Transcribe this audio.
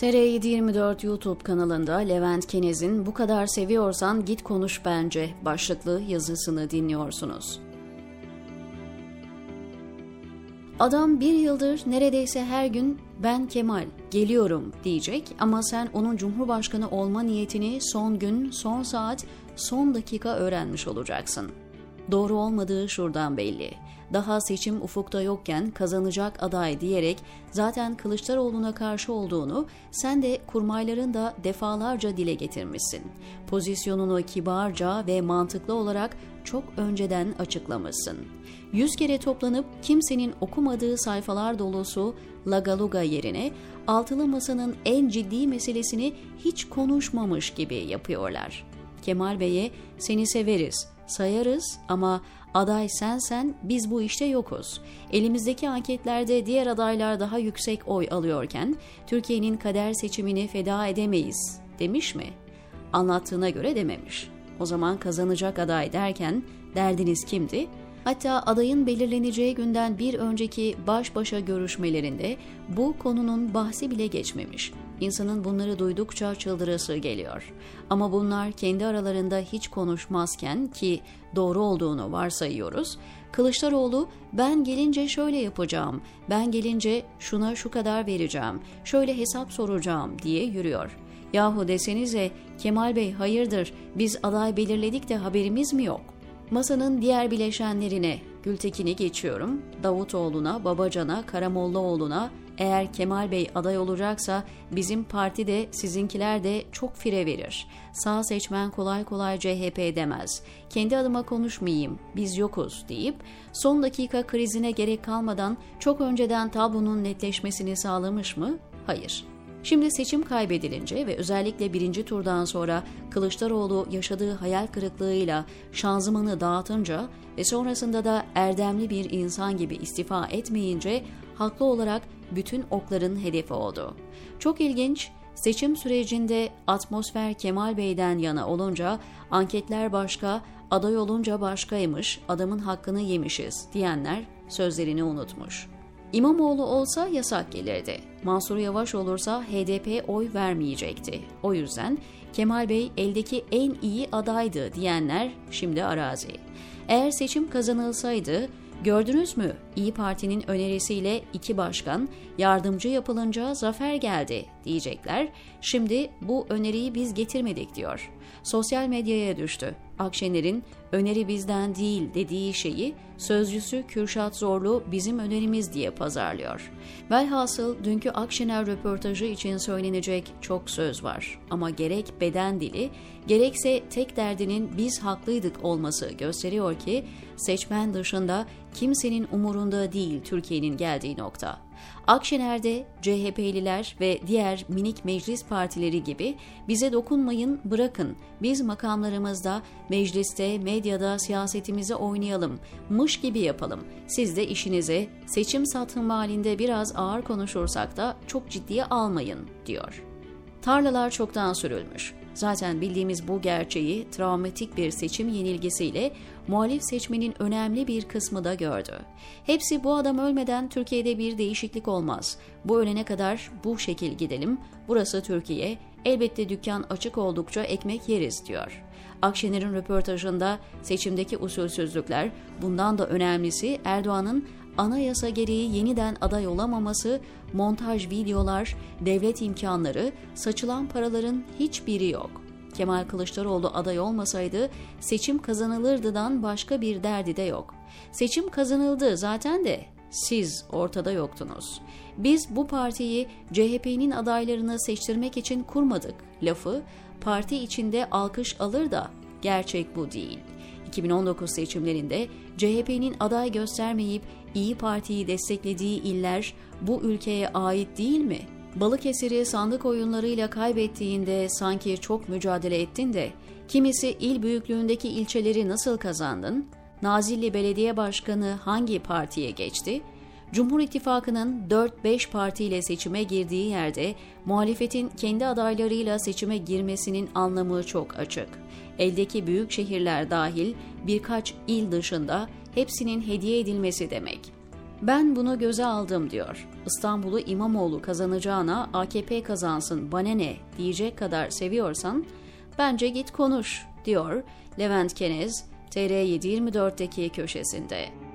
TR724 YouTube kanalında Levent Kenez'in Bu kadar seviyorsan git konuş bence başlıklı yazısını dinliyorsunuz. Adam bir yıldır neredeyse her gün ben Kemal geliyorum diyecek ama sen onun Cumhurbaşkanı olma niyetini son gün, son saat, son dakika öğrenmiş olacaksın. Doğru olmadığı şuradan belli. Daha seçim ufukta yokken kazanacak aday diyerek zaten Kılıçdaroğlu'na karşı olduğunu sen de kurmayların da defalarca dile getirmişsin. Pozisyonunu kibarca ve mantıklı olarak çok önceden açıklamışsın. Yüz kere toplanıp kimsenin okumadığı sayfalar dolusu lagaluga yerine altılı masanın en ciddi meselesini hiç konuşmamış gibi yapıyorlar. Kemal Bey'e seni severiz, sayarız ama aday sensen biz bu işte yokuz. Elimizdeki anketlerde diğer adaylar daha yüksek oy alıyorken Türkiye'nin kader seçimini feda edemeyiz demiş mi? Anlattığına göre dememiş. O zaman kazanacak aday derken derdiniz kimdi? Hatta adayın belirleneceği günden bir önceki baş başa görüşmelerinde bu konunun bahsi bile geçmemiş. İnsanın bunları duydukça çıldırası geliyor. Ama bunlar kendi aralarında hiç konuşmazken ki doğru olduğunu varsayıyoruz. Kılıçdaroğlu ben gelince şöyle yapacağım, ben gelince şuna şu kadar vereceğim, şöyle hesap soracağım diye yürüyor. Yahu desenize Kemal Bey hayırdır biz aday belirledik de haberimiz mi yok? Masanın diğer bileşenlerine Gültekin'i geçiyorum. Davutoğlu'na, Babacan'a, Karamollaoğlu'na eğer Kemal Bey aday olacaksa bizim parti de sizinkiler de çok fire verir. Sağ seçmen kolay kolay CHP demez. Kendi adıma konuşmayayım, biz yokuz deyip son dakika krizine gerek kalmadan çok önceden tablonun netleşmesini sağlamış mı? Hayır. Şimdi seçim kaybedilince ve özellikle birinci turdan sonra Kılıçdaroğlu yaşadığı hayal kırıklığıyla şanzımanı dağıtınca ve sonrasında da erdemli bir insan gibi istifa etmeyince haklı olarak bütün okların hedefi oldu. Çok ilginç, seçim sürecinde atmosfer Kemal Bey'den yana olunca anketler başka, aday olunca başkaymış, adamın hakkını yemişiz diyenler sözlerini unutmuş. İmamoğlu olsa yasak gelirdi. Mansur Yavaş olursa HDP oy vermeyecekti. O yüzden Kemal Bey eldeki en iyi adaydı diyenler şimdi arazi. Eğer seçim kazanılsaydı Gördünüz mü? İyi Parti'nin önerisiyle iki başkan yardımcı yapılınca zafer geldi diyecekler. Şimdi bu öneriyi biz getirmedik diyor. Sosyal medyaya düştü. Akşener'in öneri bizden değil dediği şeyi sözcüsü Kürşat Zorlu bizim önerimiz diye pazarlıyor. Velhasıl dünkü Akşener röportajı için söylenecek çok söz var. Ama gerek beden dili gerekse tek derdinin biz haklıydık olması gösteriyor ki seçmen dışında kimsenin umurunda değil Türkiye'nin geldiği nokta. Akşener'de CHP'liler ve diğer minik meclis partileri gibi bize dokunmayın bırakın biz makamlarımızda mecliste medyada siyasetimizi oynayalım mış gibi yapalım siz de işinize seçim satım halinde biraz ağır konuşursak da çok ciddiye almayın diyor. Tarlalar çoktan sürülmüş. Zaten bildiğimiz bu gerçeği travmatik bir seçim yenilgisiyle muhalif seçmenin önemli bir kısmı da gördü. Hepsi bu adam ölmeden Türkiye'de bir değişiklik olmaz. Bu ölene kadar bu şekil gidelim. Burası Türkiye. Elbette dükkan açık oldukça ekmek yeriz diyor. Akşener'in röportajında seçimdeki usulsüzlükler, bundan da önemlisi Erdoğan'ın anayasa gereği yeniden aday olamaması, montaj videolar, devlet imkanları, saçılan paraların hiçbiri yok. Kemal Kılıçdaroğlu aday olmasaydı seçim kazanılırdıdan başka bir derdi de yok. Seçim kazanıldı zaten de siz ortada yoktunuz. Biz bu partiyi CHP'nin adaylarını seçtirmek için kurmadık lafı parti içinde alkış alır da gerçek bu değil. 2019 seçimlerinde CHP'nin aday göstermeyip İyi Parti'yi desteklediği iller bu ülkeye ait değil mi? Balıkesir'i sandık oyunlarıyla kaybettiğinde sanki çok mücadele ettin de kimisi il büyüklüğündeki ilçeleri nasıl kazandın? Nazilli Belediye Başkanı hangi partiye geçti? Cumhur İttifakı'nın 4-5 partiyle seçime girdiği yerde muhalefetin kendi adaylarıyla seçime girmesinin anlamı çok açık. Eldeki büyük şehirler dahil birkaç il dışında hepsinin hediye edilmesi demek. Ben bunu göze aldım diyor. İstanbul'u İmamoğlu kazanacağına AKP kazansın bana ne diyecek kadar seviyorsan bence git konuş diyor Levent Kenez TR724'deki köşesinde.